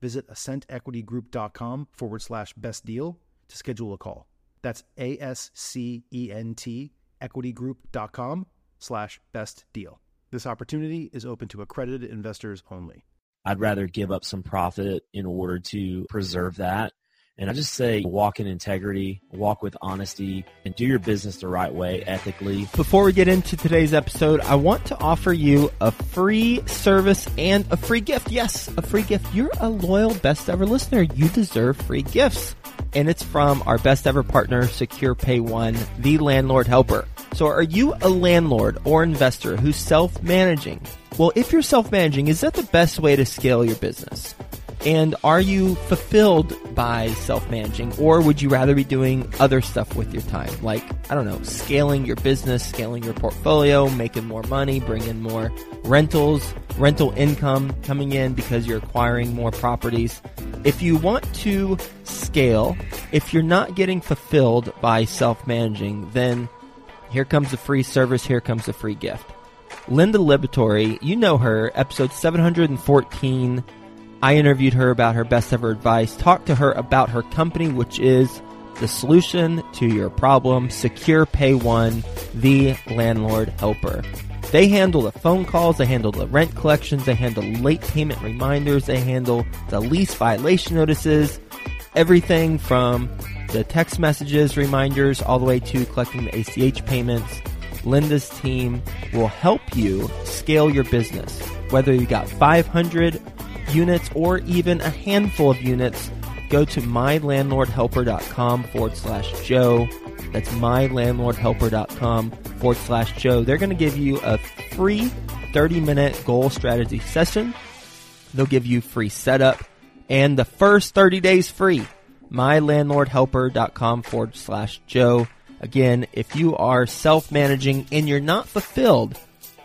visit ascentequitygroup.com forward slash best deal to schedule a call. That's A S C E N T equitygroup.com slash best deal. This opportunity is open to accredited investors only. I'd rather give up some profit in order to preserve that. And I just say walk in integrity, walk with honesty, and do your business the right way, ethically. Before we get into today's episode, I want to offer you a free service and a free gift. Yes, a free gift. You're a loyal best ever listener. You deserve free gifts and it's from our best ever partner, Secure Pay One, the landlord helper. So are you a landlord or investor who's self-managing? Well, if you're self-managing, is that the best way to scale your business? And are you fulfilled by self-managing or would you rather be doing other stuff with your time? Like, I don't know, scaling your business, scaling your portfolio, making more money, bringing more rentals, rental income coming in because you're acquiring more properties. If you want to scale, if you're not getting fulfilled by self-managing, then here comes a free service, here comes a free gift. Linda Liberatore, you know her, episode 714 I interviewed her about her best ever advice, talked to her about her company, which is the solution to your problem, Secure Pay One, the landlord helper. They handle the phone calls, they handle the rent collections, they handle late payment reminders, they handle the lease violation notices, everything from the text messages, reminders, all the way to collecting the ACH payments. Linda's team will help you scale your business. Whether you got 500 units or even a handful of units, go to mylandlordhelper.com forward slash Joe. That's mylandlordhelper.com forward slash Joe. They're going to give you a free 30 minute goal strategy session. They'll give you free setup and the first 30 days free. mylandlordhelper.com forward slash Joe. Again, if you are self managing and you're not fulfilled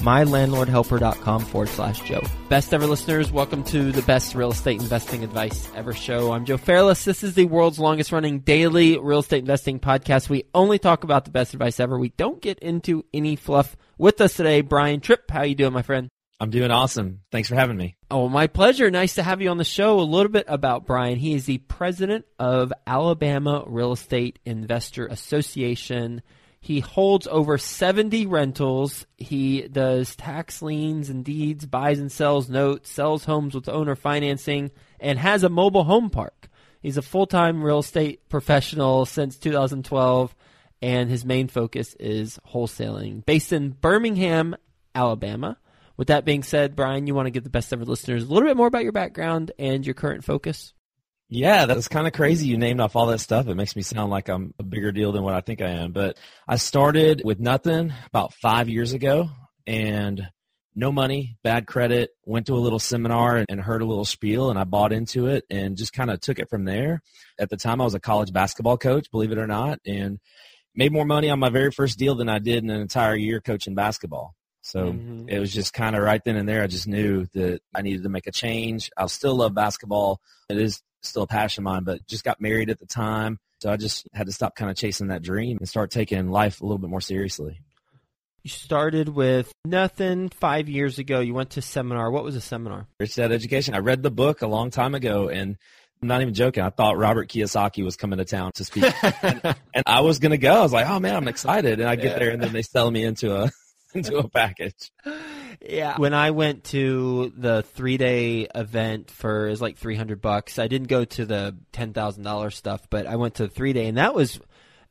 mylandlordhelper.com forward slash Joe. Best ever listeners, welcome to the best real estate investing advice ever show. I'm Joe Fairless. This is the world's longest running daily real estate investing podcast. We only talk about the best advice ever. We don't get into any fluff. With us today, Brian Tripp. How you doing, my friend? I'm doing awesome. Thanks for having me. Oh, my pleasure. Nice to have you on the show. A little bit about Brian. He is the president of Alabama Real Estate Investor Association. He holds over 70 rentals. He does tax liens and deeds, buys and sells notes, sells homes with owner financing, and has a mobile home park. He's a full time real estate professional since 2012, and his main focus is wholesaling. Based in Birmingham, Alabama. With that being said, Brian, you want to give the best ever listeners a little bit more about your background and your current focus? Yeah, that's kind of crazy. You named off all that stuff. It makes me sound like I'm a bigger deal than what I think I am. But I started with nothing about five years ago and no money, bad credit, went to a little seminar and heard a little spiel and I bought into it and just kind of took it from there. At the time I was a college basketball coach, believe it or not, and made more money on my very first deal than I did in an entire year coaching basketball. So mm-hmm. it was just kind of right then and there. I just knew that I needed to make a change. I still love basketball. It is still a passion of mine, but just got married at the time. So I just had to stop kind of chasing that dream and start taking life a little bit more seriously. You started with nothing five years ago. You went to seminar. What was a seminar? Rich Dad Education. I read the book a long time ago and I'm not even joking. I thought Robert Kiyosaki was coming to town to speak. and, and, I was going to go. I was like, oh man, I'm excited. And I get yeah. there and then they sell me into a, into a package. Yeah. When I went to the three day event for is like three hundred bucks, I didn't go to the ten thousand dollars stuff, but I went to the three day, and that was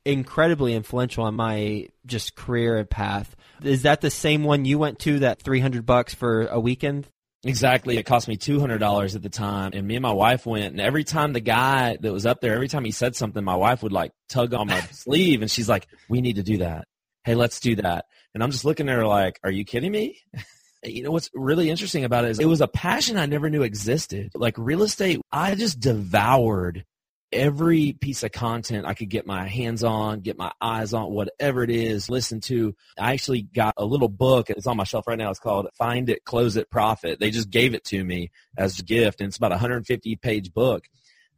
incredibly influential on my just career and path. Is that the same one you went to? That three hundred bucks for a weekend? Exactly. It cost me two hundred dollars at the time, and me and my wife went. And every time the guy that was up there, every time he said something, my wife would like tug on my sleeve, and she's like, "We need to do that. Hey, let's do that." And I'm just looking at her like, "Are you kidding me?" you know what's really interesting about it is it was a passion I never knew existed. Like real estate, I just devoured every piece of content I could get my hands on, get my eyes on, whatever it is, listen to. I actually got a little book. It's on my shelf right now. It's called Find It, Close It, Profit. They just gave it to me as a gift, and it's about a 150 page book.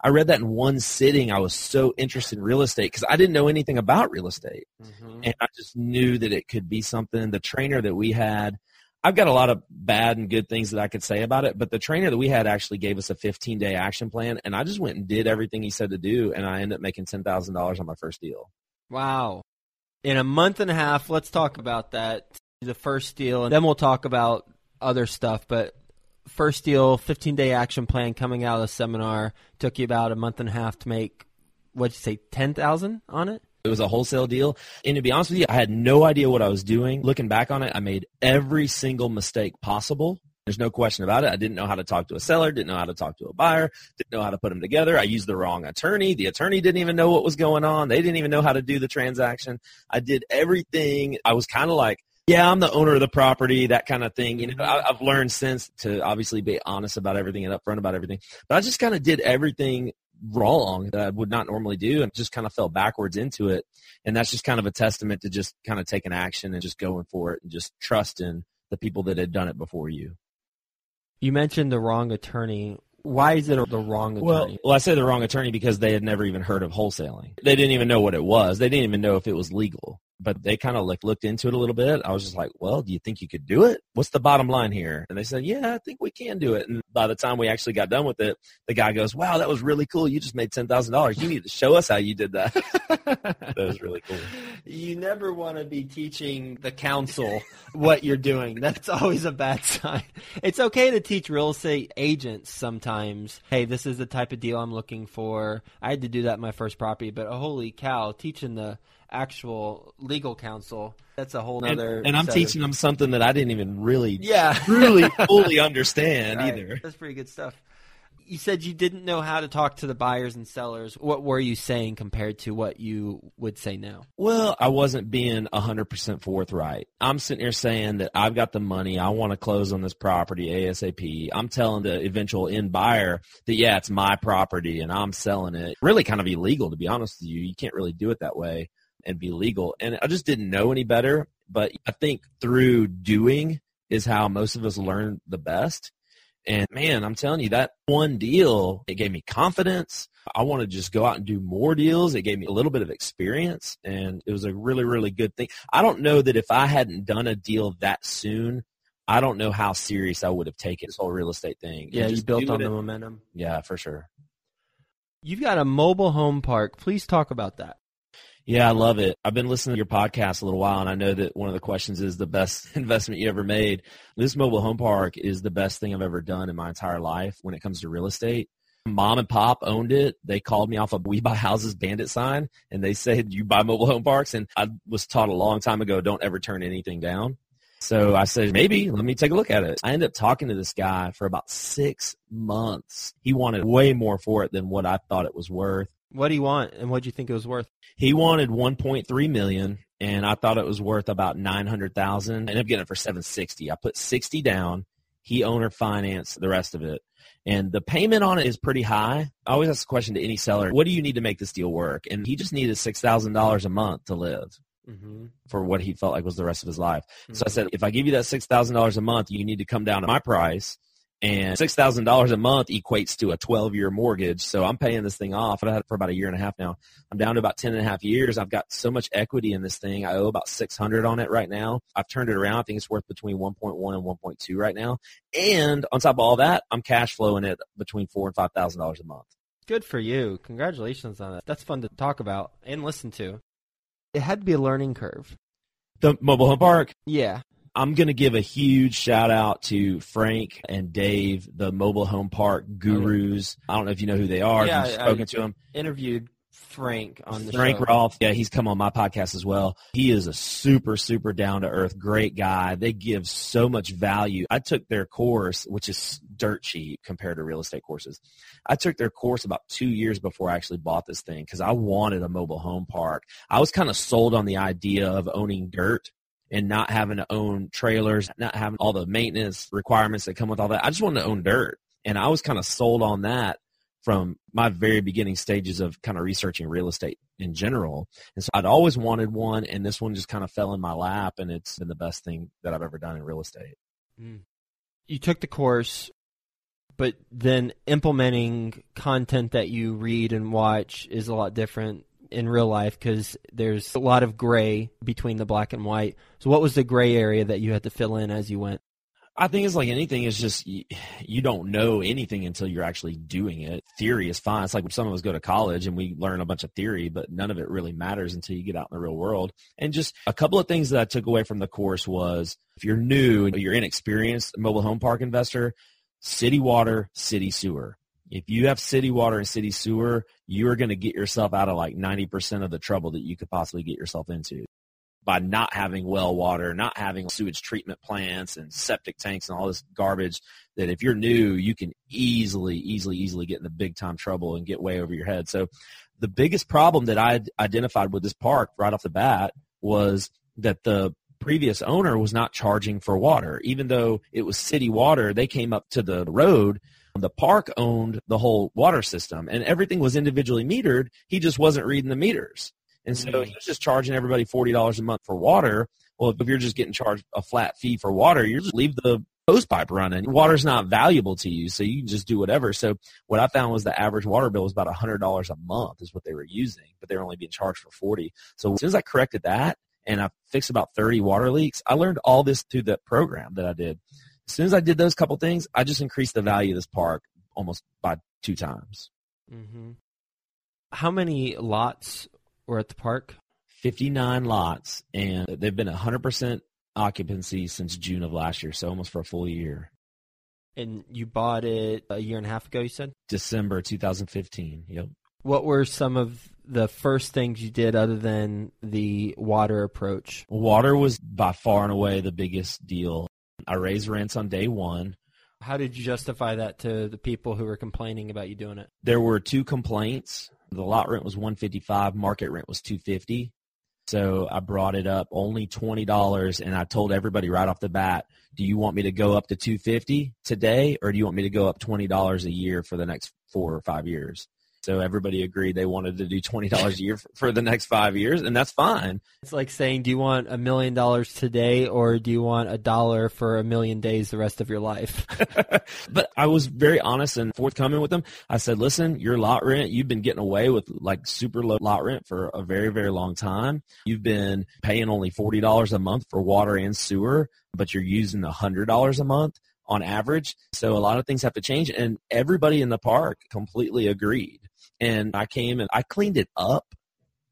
I read that in one sitting. I was so interested in real estate because I didn't know anything about real estate. Mm-hmm. And I just knew that it could be something. The trainer that we had, I've got a lot of bad and good things that I could say about it, but the trainer that we had actually gave us a 15 day action plan, and I just went and did everything he said to do, and I ended up making ten thousand dollars on my first deal. Wow! In a month and a half, let's talk about that. The first deal, and then we'll talk about other stuff. But first deal, 15 day action plan coming out of the seminar took you about a month and a half to make. What'd you say, ten thousand on it? It was a wholesale deal. And to be honest with you, I had no idea what I was doing. Looking back on it, I made every single mistake possible. There's no question about it. I didn't know how to talk to a seller, didn't know how to talk to a buyer, didn't know how to put them together. I used the wrong attorney. The attorney didn't even know what was going on. They didn't even know how to do the transaction. I did everything. I was kind of like, yeah, I'm the owner of the property, that kind of thing. You know, I, have learned since to obviously be honest about everything and upfront about everything. But I just kind of did everything wrong that I would not normally do and just kind of fell backwards into it. And that's just kind of a testament to just kind of taking action and just going for it and just trusting the people that had done it before you. You mentioned the wrong attorney. Why is it the wrong attorney? Well, well, I say the wrong attorney because they had never even heard of wholesaling. They didn't even know what it was. They didn't even know if it was legal but they kind of like looked into it a little bit. I was just like, well, do you think you could do it? What's the bottom line here? And they said, yeah, I think we can do it. And by the time we actually got done with it, the guy goes, wow, that was really cool. You just made $10,000. You need to show us how you did that. that was really cool. You never want to be teaching the counsel what you're doing. That's always a bad sign. It's okay to teach real estate agents sometimes, hey, this is the type of deal I'm looking for. I had to do that in my first property, but holy cow, teaching the actual legal counsel. That's a whole other. And, and I'm teaching of... them something that I didn't even really, yeah, really fully understand right. either. That's pretty good stuff. You said you didn't know how to talk to the buyers and sellers. What were you saying compared to what you would say now? Well, I wasn't being 100% forthright. I'm sitting here saying that I've got the money. I want to close on this property ASAP. I'm telling the eventual end buyer that, yeah, it's my property and I'm selling it. Really kind of illegal, to be honest with you. You can't really do it that way and be legal. And I just didn't know any better. But I think through doing is how most of us learn the best. And man, I'm telling you, that one deal, it gave me confidence. I want to just go out and do more deals. It gave me a little bit of experience and it was a really, really good thing. I don't know that if I hadn't done a deal that soon, I don't know how serious I would have taken this whole real estate thing. Yeah, you built on it. the momentum. Yeah, for sure. You've got a mobile home park. Please talk about that. Yeah, I love it. I've been listening to your podcast a little while, and I know that one of the questions is the best investment you ever made. This mobile home park is the best thing I've ever done in my entire life when it comes to real estate. Mom and pop owned it. They called me off a We Buy Houses bandit sign, and they said, you buy mobile home parks? And I was taught a long time ago, don't ever turn anything down. So I said, maybe, let me take a look at it. I ended up talking to this guy for about six months. He wanted way more for it than what I thought it was worth. What do you want, and what do you think it was worth? He wanted 1.3 million, and I thought it was worth about 900,000. I ended up getting it for 760. I put 60 down. He owner financed the rest of it. And the payment on it is pretty high. I always ask the question to any seller, what do you need to make this deal work? And he just needed $6,000 a month to live. Mm-hmm. For what he felt like was the rest of his life. Mm-hmm. So I said, if I give you that $6,000 a month, you need to come down to my price And $6,000 a month equates to a 12 year mortgage. So I'm paying this thing off. I've had it for about a year and a half now. I'm down to about 10 and a half years. I've got so much equity in this thing. I owe about 600 on it right now. I've turned it around. I think it's worth between 1.1 and 1.2 right now. And on top of all that, I'm cash flowing it between four and $5,000 a month. Good for you. Congratulations on that. That's fun to talk about and listen to. It had to be a learning curve. The mobile home park? Yeah. I'm going to give a huge shout out to Frank and Dave, the mobile home park oh, gurus. I don't know if you know who they are. Yeah, you've spoken I to them. Interviewed Frank on the Frank show. Rolfe, yeah, he's come on my podcast as well. He is a super, super down to earth, great guy. They give so much value. I took their course, which is dirt cheap compared to real estate courses. I took their course about two years before I actually bought this thing because I wanted a mobile home park. I was kind of sold on the idea of owning dirt and not having to own trailers, not having all the maintenance requirements that come with all that. I just wanted to own dirt. And I was kind of sold on that from my very beginning stages of kind of researching real estate in general. And so I'd always wanted one and this one just kind of fell in my lap and it's been the best thing that I've ever done in real estate. Mm. You took the course, but then implementing content that you read and watch is a lot different in real life because there's a lot of gray between the black and white. So, what was the gray area that you had to fill in as you went? I think it's like anything. It's just you, don't know anything until you're actually doing it. Theory is fine. It's like when some of us go to college and we learn a bunch of theory, but none of it really matters until you get out in the real world. And just a couple of things that I took away from the course was if you're new and you're inexperienced mobile home park investor, city water, city sewer. If you have city water and city sewer, you are going to get yourself out of like 90% of the trouble that you could possibly get yourself into by not having well water, not having sewage treatment plants and septic tanks and all this garbage that if you're new, you can easily, easily, easily get into big time trouble and get way over your head. So the biggest problem that I identified with this park right off the bat was that the previous owner was not charging for water. Even though it was city water, they came up to the road. The park owned the whole water system and everything was individually metered. He just wasn't reading the meters. And so mm. he was just charging everybody $40 a month for water. Well, if you're just getting charged a flat fee for water, you just leave the hose pipe running. Water's not valuable to you, so you can just do whatever. So what I found was the average water bill was about $100 a month is what they were using, but they were only being charged for 40. So as soon as I corrected that and I fixed about 30 water leaks, I learned all this through the program that I did. As soon as I did those couple things, I just increased the value of this park almost by two times. Mm-hmm. How many lots were at the park? 59 lots, and they've been 100% occupancy since June of last year, so almost for a full year. And you bought it a year and a half ago, you said? December 2015. Yep. What were some of the first things you did other than the water approach? Water was by far and away the biggest deal. I raised rents on day one. How did you justify that to the people who were complaining about you doing it? There were two complaints. The lot rent was 155, market rent was 250. So I brought it up only $20 and I told everybody right off the bat, do you want me to go up to 250 today or do you want me to go up $20 a year for the next 4 or 5 years? So everybody agreed they wanted to do $20 a year for, for the next 5 years and that's fine. It's like saying, do you want a million dollars today or do you want a dollar for a million days the rest of your life? but I was very honest and forthcoming with them. I said, listen, your lot rent, you've been getting away with like super low lot rent for a very, very long time. You've been paying only $40 a month for water and sewer, but you're using a $100 a month on average. So a lot of things have to change. And everybody in the park completely agreed. And I came and I cleaned it up,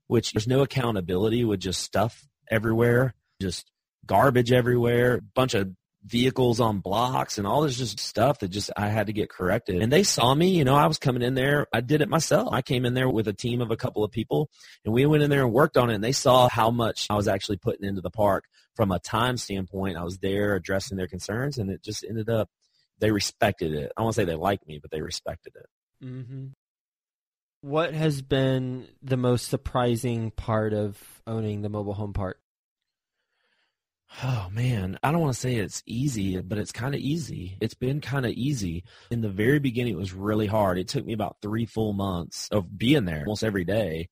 which there's no accountability with just stuff everywhere, just garbage everywhere, bunch of vehicles on blocks and all this just stuff that just I had to get corrected. And they saw me, you know, I was coming in there. I did it myself. I came in there with a team of a couple of people and we went in there and worked on it and they saw how much I was actually putting into the park from a time standpoint. I was there addressing their concerns and it just ended up they respected it. I won't say they liked me, but they respected it. mm-hmm. What has been the most surprising part of owning the mobile home park? Oh man, I don't want to say it's easy, but it's kind of easy. It's been kind of easy. In the very beginning, it was really hard. It took me about three full months of being there almost every day.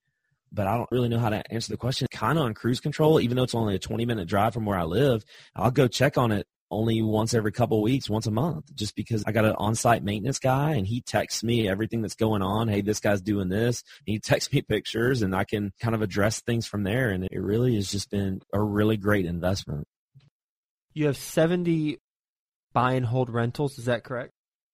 But I don't really know how to answer the question. Kind of on cruise control, even though it's only a 20 minute drive from where I live. I'll go check on it only once every couple of weeks, once a month, just because I got an on-site maintenance guy and he texts me everything that's going on. Hey, this guy's doing this. He texts me pictures and I can kind of address things from there. And it really has just been a really great investment. You have 70 buy and hold rentals. Is that correct?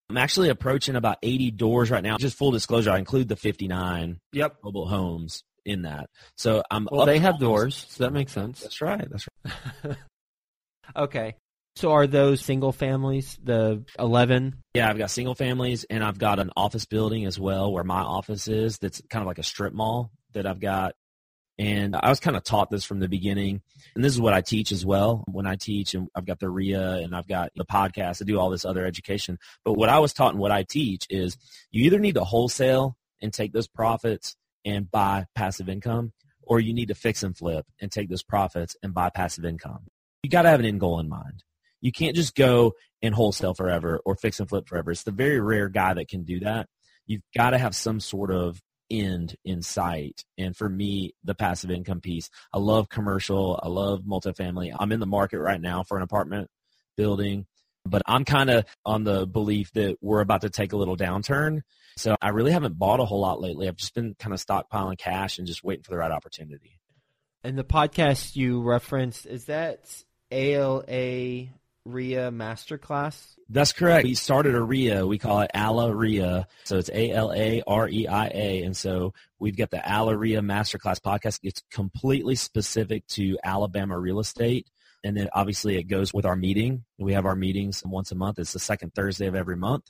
I'm actually approaching about 80 doors right now. Just full disclosure, I include the 59 Yep. mobile homes in that. So I'm Well, they have doors, so that makes sense. That's right. That's right. Okay. So are those single families, the 11? Yeah, I've got single families and I've got an office building as well where my office is that's kind of like a strip mall that I've got. And I was kind of taught this from the beginning. And this is what I teach as well when I teach and I've got the REIA and I've got the podcast. I do all this other education. But what I was taught and what I teach is you either need to wholesale and take those profits and buy passive income or you need to fix and flip and take those profits and buy passive income. You got to have an end goal in mind. You can't just go and wholesale forever or fix and flip forever. It's the very rare guy that can do that. You've got to have some sort of end in sight. And for me, the passive income piece, I love commercial. I love multifamily. I'm in the market right now for an apartment building, but I'm kind of on the belief that we're about to take a little downturn. So I really haven't bought a whole lot lately. I've just been kind of stockpiling cash and just waiting for the right opportunity. And the podcast you referenced, is that ALA REIA Masterclass? That's correct. We started a REIA. We call it ALA REIA. So it's A-L-A-R-E-I-A. And so we've got the ALA REIA Masterclass podcast. It's completely specific to Alabama real estate. And then obviously it goes with our meeting. We have our meetings once a month. It's the second Thursday of every month.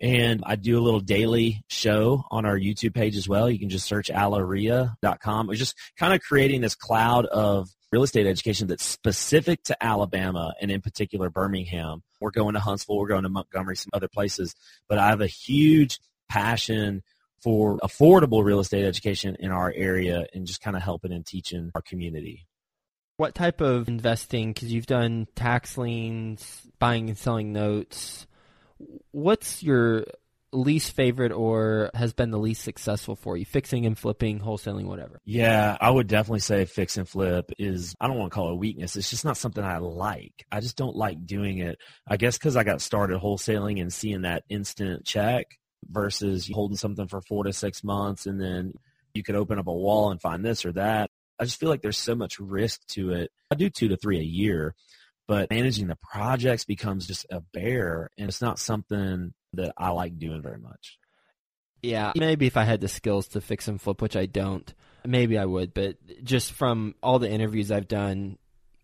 And I do a little daily show on our YouTube page as well. You can just search alareia.com. We're just kind of creating this cloud of real estate education that's specific to Alabama and in particular Birmingham. We're going to Huntsville, we're going to Montgomery, some other places. But I have a huge passion for affordable real estate education in our area and just kind of helping and teaching our community. What type of investing, because you've done tax liens, buying and selling notes, what's your least favorite or has been the least successful for you? Fixing and flipping, wholesaling, whatever. Yeah, I would definitely say fix and flip is, I don't want to call it a weakness. It's just not something I like. I just don't like doing it. I guess because I got started wholesaling and seeing that instant check versus holding something for four to six months and then you could open up a wall and find this or that. I just feel like there's so much risk to it. I do two to three a year, but managing the projects becomes just a bear and it's not something that I like doing very much. Yeah, maybe if I had the skills to fix and flip, which I don't, maybe I would. But just from all the interviews I've done,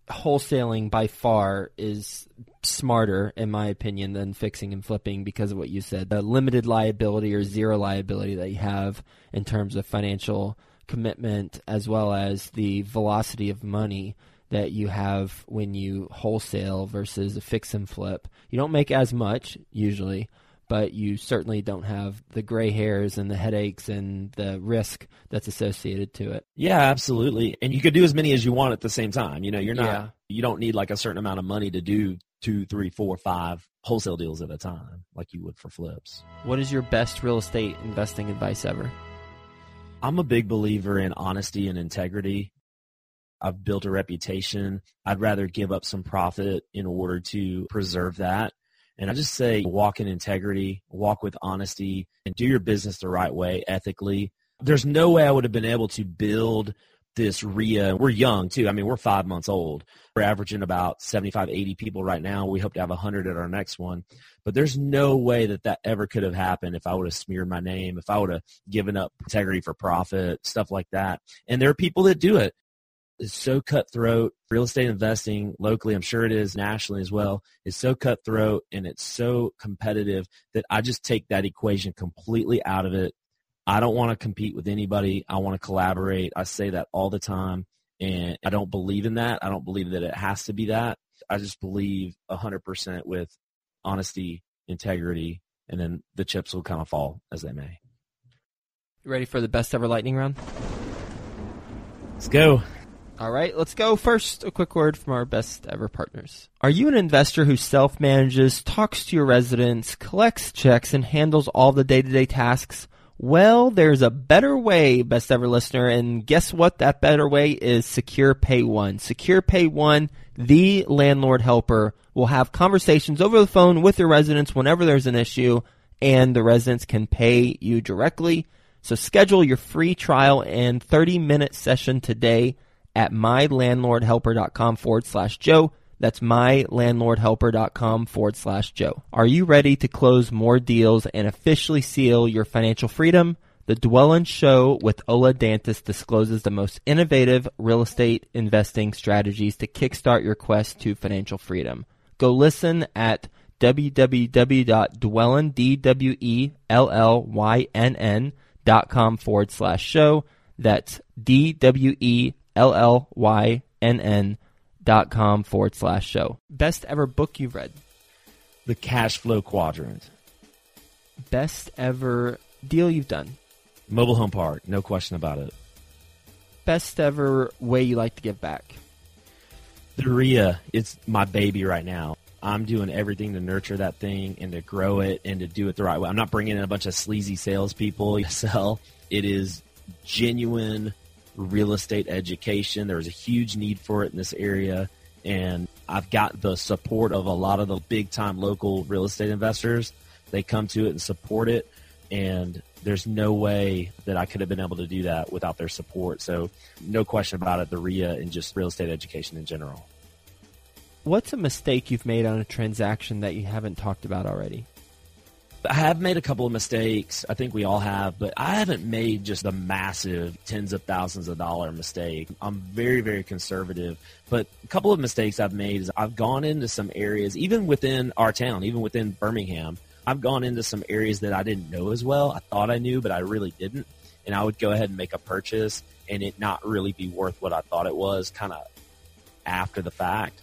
wholesaling by far is smarter, in my opinion, than fixing and flipping because of what you said. The limited liability or zero liability that you have in terms of financial commitment, as well as the velocity of money that you have when you wholesale versus a fix and flip. You don't make as much usually, but you certainly don't have the gray hairs and the headaches and the risk that's associated to it. Yeah, absolutely. And you could do as many as you want at the same time. You know, you're not, Yeah. you don't need like a certain amount of money to do two, three, four, five wholesale deals at a time like you would for flips. What is your best real estate investing advice ever? I'm a big believer in honesty and integrity. I've built a reputation. I'd rather give up some profit in order to preserve that. And I just say walk in integrity, walk with honesty, and do your business the right way, ethically. There's no way I would have been able to build this REIA. We're young too. I mean, we're five months old. We're averaging about 75, 80 people right now. We hope to have 100 at our next one. But there's no way that that ever could have happened if I would have smeared my name, if I would have given up integrity for profit, stuff like that. And there are people that do it. It's so cutthroat. Real estate investing locally, I'm sure it is nationally as well, is so cutthroat and it's so competitive that I just take that equation completely out of it. I don't want to compete with anybody. I want to collaborate. I say that all the time. And I don't believe in that. I don't believe that it has to be that. I just believe 100% with honesty, integrity, and then the chips will kind of fall as they may. You ready for the best ever lightning round? Let's go. All right, let's go. First, a quick word from our best ever partners. Are you an investor who self manages, talks to your residents, collects checks, and handles all the day to day tasks? Well, there's a better way, best ever listener, and guess what? That better way is Secure Pay One. Secure Pay One, the landlord helper, will have conversations over the phone with your residents whenever there's an issue, and the residents can pay you directly. So schedule your free trial and 30 minute session today at mylandlordhelper.com forward slash Joe. That's mylandlordhelper.com forward slash Joe. Are you ready to close more deals and officially seal your financial freedom? The Dwellynn Show with Ola Dantis discloses the most innovative real estate investing strategies to kickstart your quest to financial freedom. Go listen at www.dwellynn, D-W-E-L-L-Y-N-N dot com forward slash show. That's D-W-E-L-L-Y-N-N dot com forward slash show. Best ever book you've read. The cash flow quadrant. Best ever deal you've done. Mobile home park, no question about it. Best ever way you like to give back. The REIA, it's my baby right now. I'm doing everything to nurture that thing and to grow it and to do it the right way. I'm not bringing in a bunch of sleazy salespeople to sell. It is genuine real estate education. There was a huge need for it in this area. And I've got the support of a lot of the big time local real estate investors. They come to it and support it. And there's no way that I could have been able to do that without their support. So, no question about it, the REIA and just real estate education in general. What's a mistake you've made on a transaction that you haven't talked about already? I have made a couple of mistakes. I think we all have, but I haven't made just the massive tens of thousands of dollar mistake. I'm very, very conservative. But a couple of mistakes I've made is I've gone into some areas, even within our town, even within Birmingham, I've gone into some areas that I didn't know as well. I thought I knew, but I really didn't. And I would go ahead and make a purchase and it not really be worth what I thought it was kind of after the fact.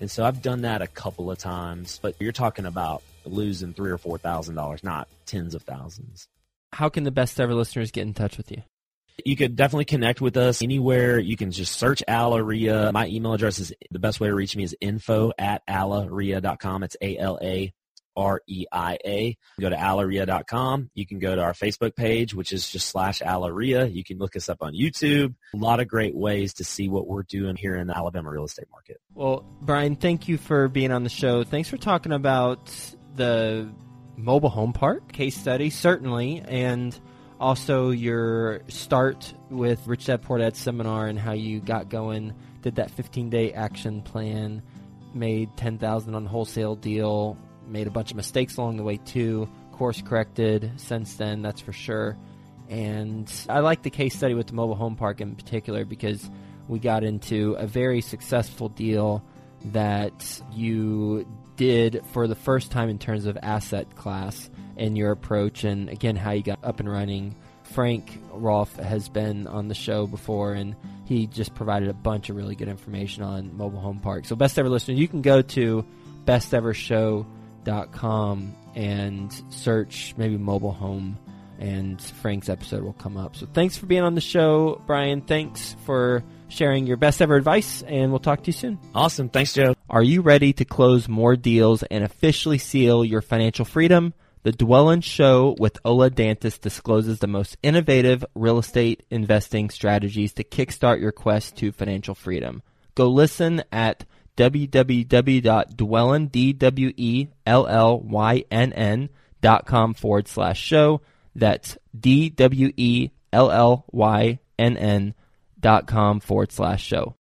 And so I've done that a couple of times, but you're talking about losing three or four thousand dollars, not tens of thousands. How can the best ever listeners get in touch with you? You could definitely connect with us anywhere. You can just search Alareia. My email address is the best way to reach me is info at alareia.com. It's A L A R E I A. Go to alareia.com. You can go to our Facebook page, which is just slash alareia. You can look us up on YouTube. A lot of great ways to see what we're doing here in the Alabama real estate market. Well, Brian, thank you for being on the show. Thanks for talking about the mobile home park case study, certainly, and also your start with Rich Dad Poor Dad seminar and how you got going, did that 15 day action plan, made 10,000 on wholesale deal, made a bunch of mistakes along the way too, course corrected since then, that's for sure. And I like the case study with the mobile home park in particular because we got into a very successful deal that you did for the first time in terms of asset class and your approach, and again, how you got up and running. Frank Rolfe has been on the show before, and he just provided a bunch of really good information on mobile home park. So, best ever listener, you can go to bestevershow.com and search maybe mobile home, and Frank's episode will come up. So, thanks for being on the show, Brian. Thanks for sharing your best ever advice, and we'll talk to you soon. Awesome. Thanks, Joe. Are you ready to close more deals and officially seal your financial freedom? The Dwellynn Show with Ola Dantis discloses the most innovative real estate investing strategies to kickstart your quest to financial freedom. Go listen at www.dwellynn, D-W-E-L-L-Y-N-N dot com forward slash show. That's D-W-E-L-L-Y-N-N dot com forward slash show.